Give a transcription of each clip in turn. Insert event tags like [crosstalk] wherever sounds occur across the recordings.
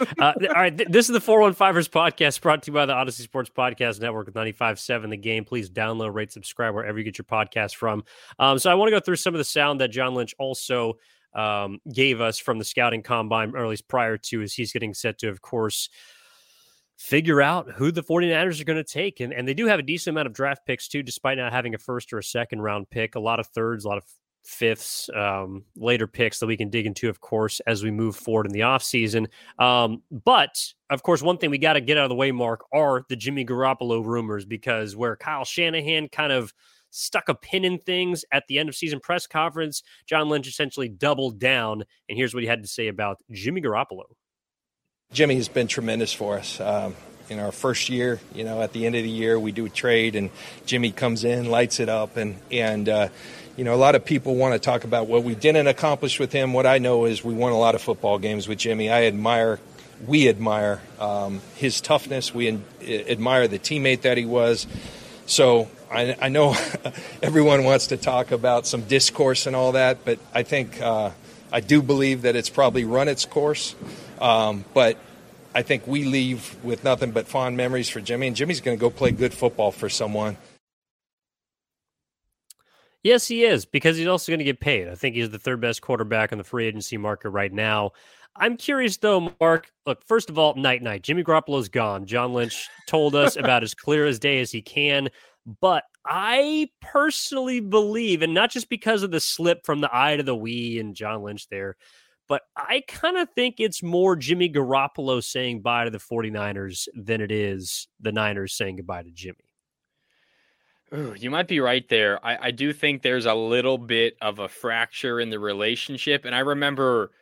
Uh, all right, th- this is the 415ers podcast brought to you by the Audacy Sports Podcast Network with 95.7 The Game. Please download, rate, subscribe wherever you get your podcast from. Um, so I want to go through some of the sound that John Lynch also um, gave us from the scouting combine, or at least prior to, as he's getting set to, of course, figure out who the 49ers are going to take. And, and they do have a decent amount of draft picks, too, despite not having a first or a second round pick. A lot of thirds, a lot of fifths, um, later picks that we can dig into, of course, as we move forward in the offseason. Um, but of course, one thing we got to get out of the way, Marc, are the Jimmy Garoppolo rumors because where Kyle Shanahan kind of stuck a pin in things at the end of season press conference, John Lynch essentially doubled down. And here's what he had to say about Jimmy Garoppolo. Jimmy has been tremendous for us. Um, in our first year, you know, at the end of the year, we do a trade, and Jimmy comes in, lights it up, and and uh, you know, a lot of people want to talk about what we didn't accomplish with him. What I know is we won a lot of football games with Jimmy. I admire, we admire um, his toughness. We in, admire the teammate that he was. So I, I know [laughs] everyone wants to talk about some discourse and all that, but I think uh, I do believe that it's probably run its course. Um, but I think we leave with nothing but fond memories for Jimmy, and Jimmy's going to go play good football for someone. Yes, he is because he's also going to get paid. I think he's the third best quarterback on the free agency market right now. I'm curious though, Marc. Look, first of all, night night. Jimmy Garoppolo's gone. John Lynch told us about as clear as day as he can. But I personally believe, and not just because of the slip from the eye to the we and John Lynch there, but I kind of think it's more Jimmy Garoppolo saying bye to the 49ers than it is the Niners saying goodbye to Jimmy. You might be right there. I, I do think there's a little bit of a fracture in the relationship. And I remember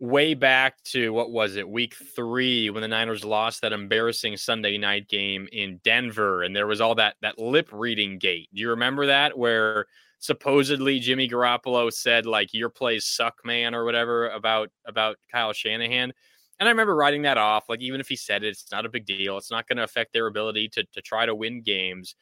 way back to what was it, week three, when the Niners lost that embarrassing Sunday night game in Denver, and there was all that that lip reading gate. Do you remember that? Where supposedly Jimmy Garoppolo said, like, your plays suck, man, or whatever about about Kyle Shanahan. And I remember writing that off. Like, even if he said it, it's not a big deal. It's not going to affect their ability to to try to win games.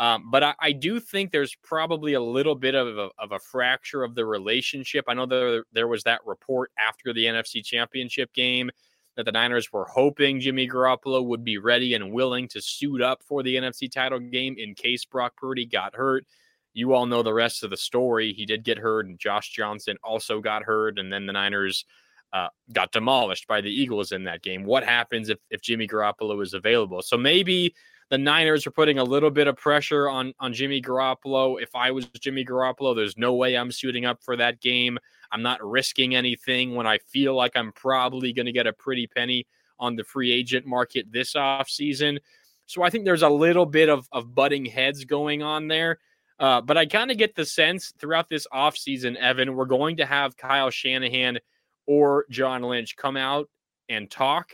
Um, but I, I, do think there's probably a little bit of a, of a fracture of the relationship. I know there, there was that report after the NFC Championship game that the Niners were hoping Jimmy Garoppolo would be ready and willing to suit up for the NFC title game in case Brock Purdy got hurt. You all know the rest of the story. He did get hurt, and Josh Johnson also got hurt, and then the Niners uh, got demolished by the Eagles in that game. What happens if, if Jimmy Garoppolo is available? So maybe the Niners are putting a little bit of pressure on on Jimmy Garoppolo. If I was Jimmy Garoppolo, there's no way I'm suiting up for that game. I'm not risking anything when I feel like I'm probably going to get a pretty penny on the free agent market this offseason. So I think there's a little bit of, of butting heads going on there. Uh, but I kind of get the sense throughout this offseason, Evan, we're going to have Kyle Shanahan or John Lynch come out and talk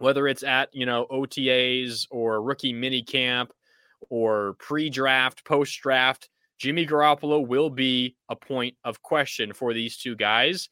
whether it's at you know OTAs or rookie mini camp or pre-draft, post-draft, Jimmy Garoppolo will be a point of question for these two guys.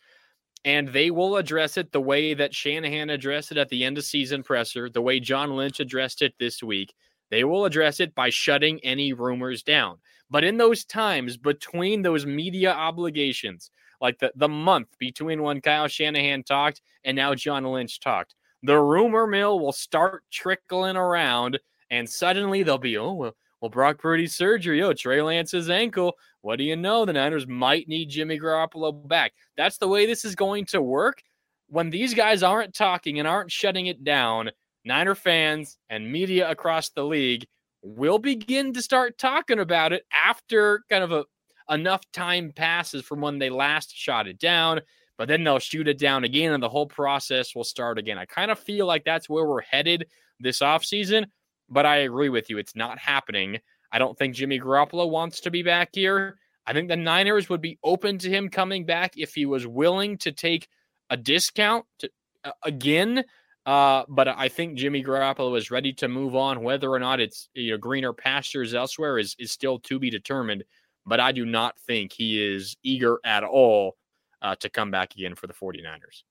And they will address it the way that Shanahan addressed it at the end of season presser, the way John Lynch addressed it this week. They will address it by shutting any rumors down. But in those times between those media obligations, like the, the month between when Kyle Shanahan talked and now John Lynch talked, the rumor mill will start trickling around, and suddenly they'll be, oh, well, well, Brock Purdy's surgery, oh, Trey Lance's ankle. What do you know? The Niners might need Jimmy Garoppolo back. That's the way this is going to work. when these guys aren't talking and aren't shutting it down, Niner fans and media across the league will begin to start talking about it after kind of a enough time passes from when they last shot it down, but then they'll shoot it down again and the whole process will start again. I kind of feel like that's where we're headed this offseason, but I agree with you. It's not happening. I don't think Jimmy Garoppolo wants to be back here. I think the Niners would be open to him coming back if he was willing to take a discount to, uh, again. Uh, but I think Jimmy Garoppolo is ready to move on. Whether or not it's you know greener pastures elsewhere is is still to be determined. But I do not think he is eager at all uh, to come back again for the 49ers.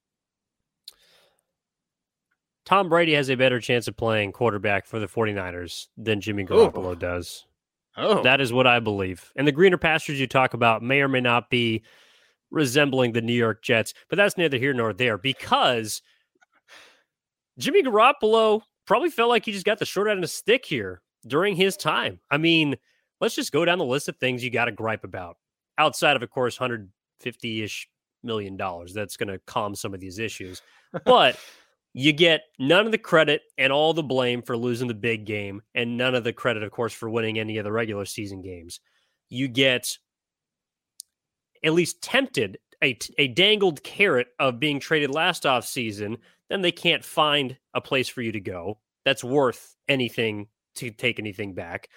Tom Brady has a better chance of playing quarterback for the 49ers than Jimmy Garoppolo Ooh. does. Oh. That is what I believe. And the greener pastures you talk about may or may not be resembling the New York Jets, but that's neither here nor there because Jimmy Garoppolo probably felt like he just got the short end of the stick here during his time. I mean, let's just go down the list of things you got to gripe about outside of, of course, 150 ish million dollars. That's going to calm some of these issues. [laughs] But you get none of the credit and all the blame for losing the big game, and none of the credit, of course, for winning any of the regular season games. You get at least tempted a, a dangled carrot of being traded last off season, then they can't find a place for you to go that's worth anything to take anything back.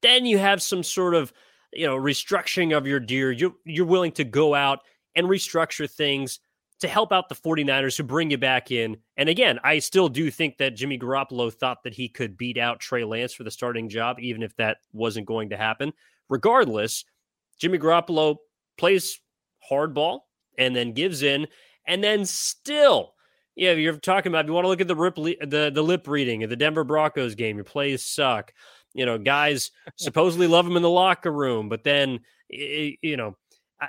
Then you have some sort of you know restructuring of your deal. You're you're willing to go out and restructure things to help out the 49ers who bring you back in. And again, I still do think that Jimmy Garoppolo thought that he could beat out Trey Lance for the starting job, even if that wasn't going to happen. Regardless, Jimmy Garoppolo plays hardball and then gives in, and then still, yeah, you're talking about. If you want to look at the rip, the the lip reading of the Denver Broncos game, your plays suck. You know, guys supposedly love him in the locker room, but then you know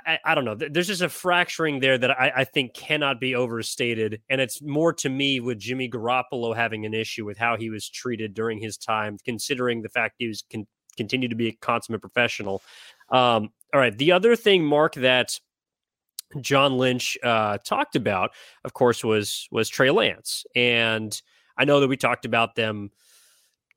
I, I, don't know. There's just a fracturing there that I, I, think cannot be overstated. And it's more to me with Jimmy Garoppolo having an issue with how he was treated during his time, considering the fact he was con- continued to be a consummate professional. Um, all right. The other thing, Marc, that John Lynch uh, talked about, of course, was was Trey Lance. And I know that we talked about them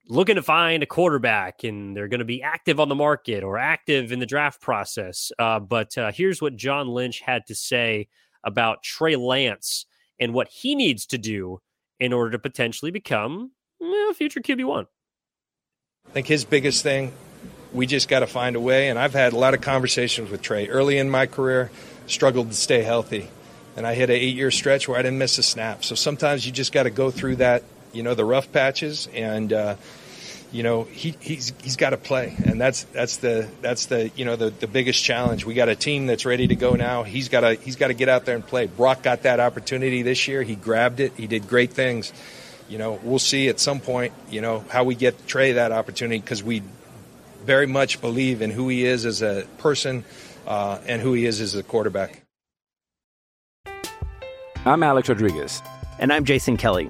looking to find a quarterback and they're going to be active on the market or active in the draft process. Uh, but uh, here's what John Lynch had to say about Trey Lance and what he needs to do in order to potentially become a future QB1. I think his biggest thing, we just got to find a way. And I've had a lot of conversations with Trey early in my career, struggled to stay healthy. And I hit an eight year stretch where I didn't miss a snap. So sometimes you just got to go through that you know the rough patches and uh, you know he, he's he's got to play. And that's that's the that's the you know the, the biggest challenge. We got a team that's ready to go now. He's got to he's got to get out there and play. Brock got that opportunity this year. He grabbed it. He did great things. You know we'll see at some point you know how we get trey that opportunity because we very much believe in who he is as a person uh, and who he is as a quarterback. I'm alex rodriguez. And i'm jason kelly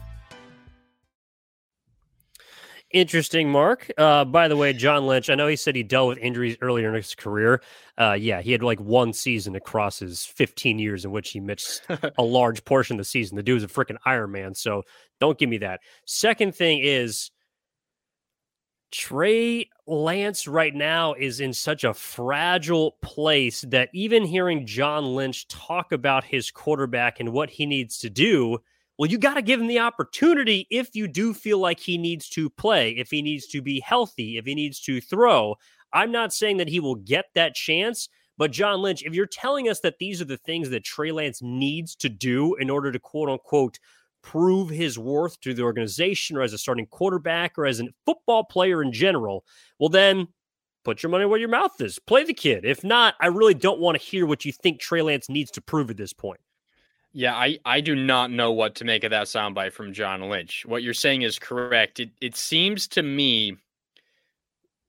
Interesting, Marc. Uh, by the way, John Lynch, I know he said he dealt with injuries earlier in his career. Uh, yeah, he had like one season across his 15 years in which he missed [laughs] a large portion of the season. The dude was a freaking Iron Man. So don't give me that. Second thing is Trey Lance right now is in such a fragile place that even hearing John Lynch talk about his quarterback and what he needs to do well, you got to give him the opportunity if you do feel like he needs to play, if he needs to be healthy, if he needs to throw. I'm not saying that he will get that chance, but John Lynch, if you're telling us that these are the things that Trey Lance needs to do in order to quote unquote prove his worth to the organization or as a starting quarterback or as a football player in general, well, then put your money where your mouth is. Play the kid. If not, I really don't want to hear what you think Trey Lance needs to prove at this point. Yeah, I, I do not know what to make of that soundbite from John Lynch. What you're saying is correct. It it seems to me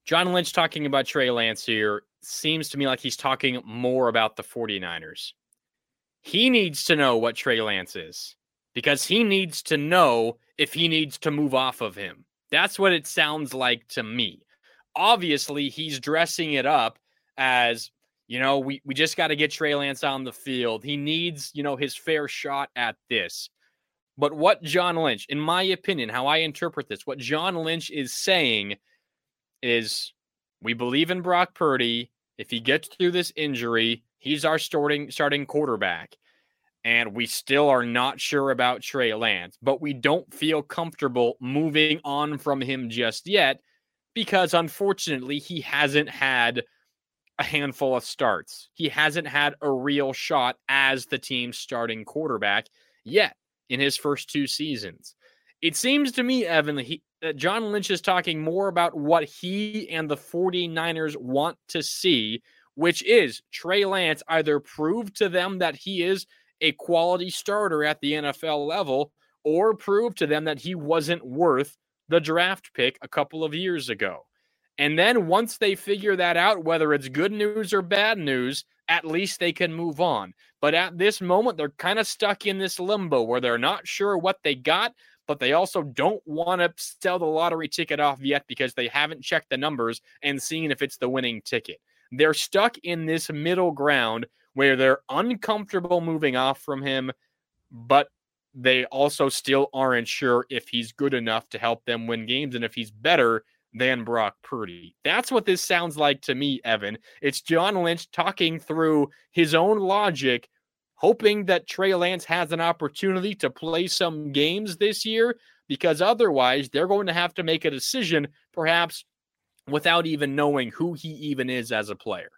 John Lynch talking about Trey Lance here seems to me like he's talking more about the 49ers. He needs to know what Trey Lance is because he needs to know if he needs to move off of him. That's what it sounds like to me. Obviously, he's dressing it up as you know, we, we just got to get Trey Lance on the field. He needs, you know, his fair shot at this. But what John Lynch, in my opinion, how I interpret this, what John Lynch is saying is we believe in Brock Purdy. If he gets through this injury, he's our starting starting quarterback. And we still are not sure about Trey Lance, but we don't feel comfortable moving on from him just yet because unfortunately he hasn't had a handful of starts. He hasn't had a real shot as the team's starting quarterback yet in his first two seasons. It seems to me, Evan, he, uh, John Lynch is talking more about what he and the 49ers want to see, which is Trey Lance either prove to them that he is a quality starter at the NFL level or prove to them that he wasn't worth the draft pick a couple of years ago. And then once they figure that out, whether it's good news or bad news, at least they can move on. But at this moment, they're kind of stuck in this limbo where they're not sure what they got, but they also don't want to sell the lottery ticket off yet because they haven't checked the numbers and seen if it's the winning ticket. They're stuck in this middle ground where they're uncomfortable moving off from him, but they also still aren't sure if he's good enough to help them win games and if he's better than Brock Purdy. That's what this sounds like to me, Evan. It's John Lynch talking through his own logic, hoping that Trey Lance has an opportunity to play some games this year, because otherwise they're going to have to make a decision, perhaps without even knowing who he even is as a player.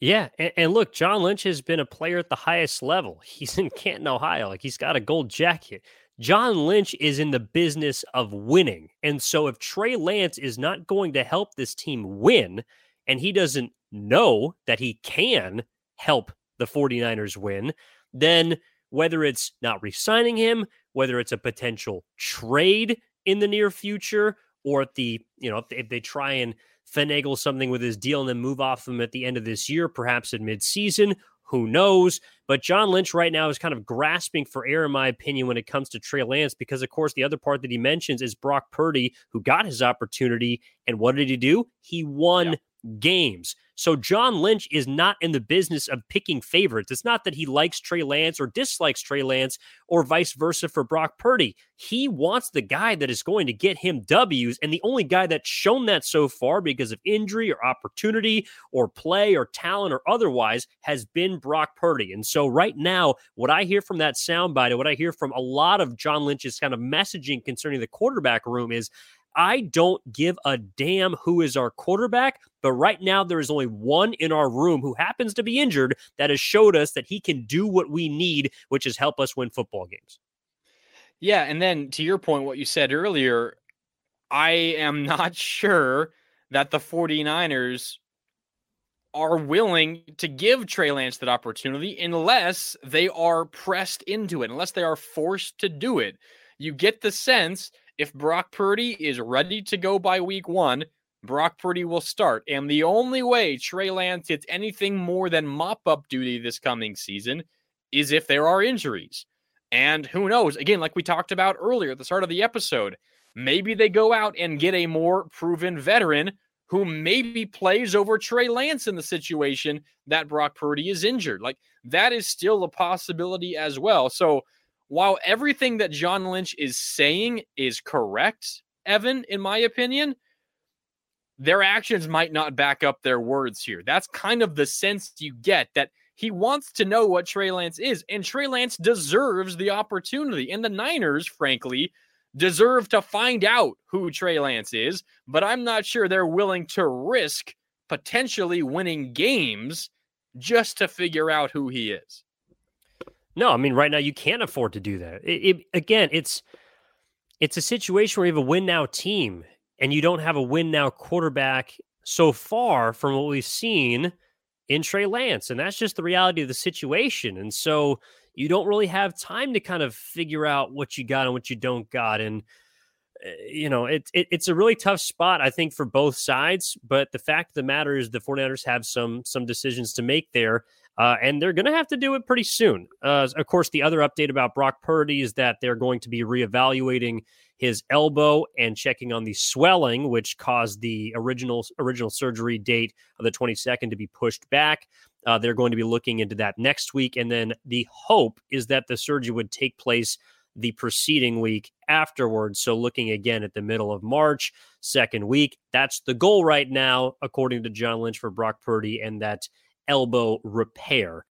Yeah, and, and, look, John Lynch has been a player at the highest level. He's in Canton, Ohio. Like he's got a gold jacket. John Lynch is in the business of winning. And so if Trey Lance is not going to help this team win, and he doesn't know that he can help the 49ers win, then whether it's not resigning him, whether it's a potential trade in the near future, or if the, you know, if they, if they try and finagle something with his deal and then move off him at the end of this year, perhaps in midseason, who knows? But John Lynch right now is kind of grasping for air, in my opinion, when it comes to Trey Lance, because of course the other part that he mentions is Brock Purdy, who got his opportunity. And what did he do? He won yeah games. So John Lynch is not in the business of picking favorites. It's not that he likes Trey Lance or dislikes Trey Lance or vice versa for Brock Purdy. He wants the guy that is going to get him W's. And the only guy that's shown that so far because of injury or opportunity or play or talent or otherwise has been Brock Purdy. And so right now, what I hear from that soundbite and what I hear from a lot of John Lynch's kind of messaging concerning the quarterback room is I don't give a damn who is our quarterback, but right now there is only one in our room who happens to be injured that has showed us that he can do what we need, which is help us win football games. Yeah, and then to your point what you said earlier, I am [laughs] not sure that the 49ers are willing to give Trey Lance that opportunity unless they are pressed into it, unless they are forced to do it. You get the sense if Brock Purdy is ready to go by week one, Brock Purdy will start. And the only way Trey Lance gets anything more than mop up duty this coming season is if there are injuries. And who knows? Again, like we talked about earlier at the start of the episode, maybe they go out and get a more proven veteran who maybe plays over Trey Lance in the situation that Brock Purdy is injured. Like that is still a possibility as well. So while everything that John Lynch is saying is correct, Evan, in my opinion, their actions might not back up their words here. That's kind of the sense you get that he wants to know what Trey Lance is, and Trey Lance deserves the opportunity. And the Niners, frankly, deserve to find out who Trey Lance is, but I'm not sure they're willing to risk potentially winning games just to figure out who he is. No, I mean right now you can't afford to do that. It, it, again, it's it's a situation where you have a win now team and you don't have a win now quarterback so far from what we've seen in Trey Lance, and that's just the reality of the situation. And so you don't really have time to kind of figure out what you got and what you don't got. And uh, you know, it, it, it's a really tough spot, I think, for both sides. But the fact of the matter is, the 49ers have some some decisions to make there, uh, and they're going to have to do it pretty soon. Uh, of course, the other update about Brock Purdy is that they're going to be reevaluating his elbow and checking on the swelling, which caused the original original surgery date of the 22nd to be pushed back. Uh, they're going to be looking into that next week, and then the hope is that the surgery would take place the preceding week afterwards. So, looking again at the middle of March, second week, that's the goal right now, according to John Lynch for Brock Purdy and that elbow repair.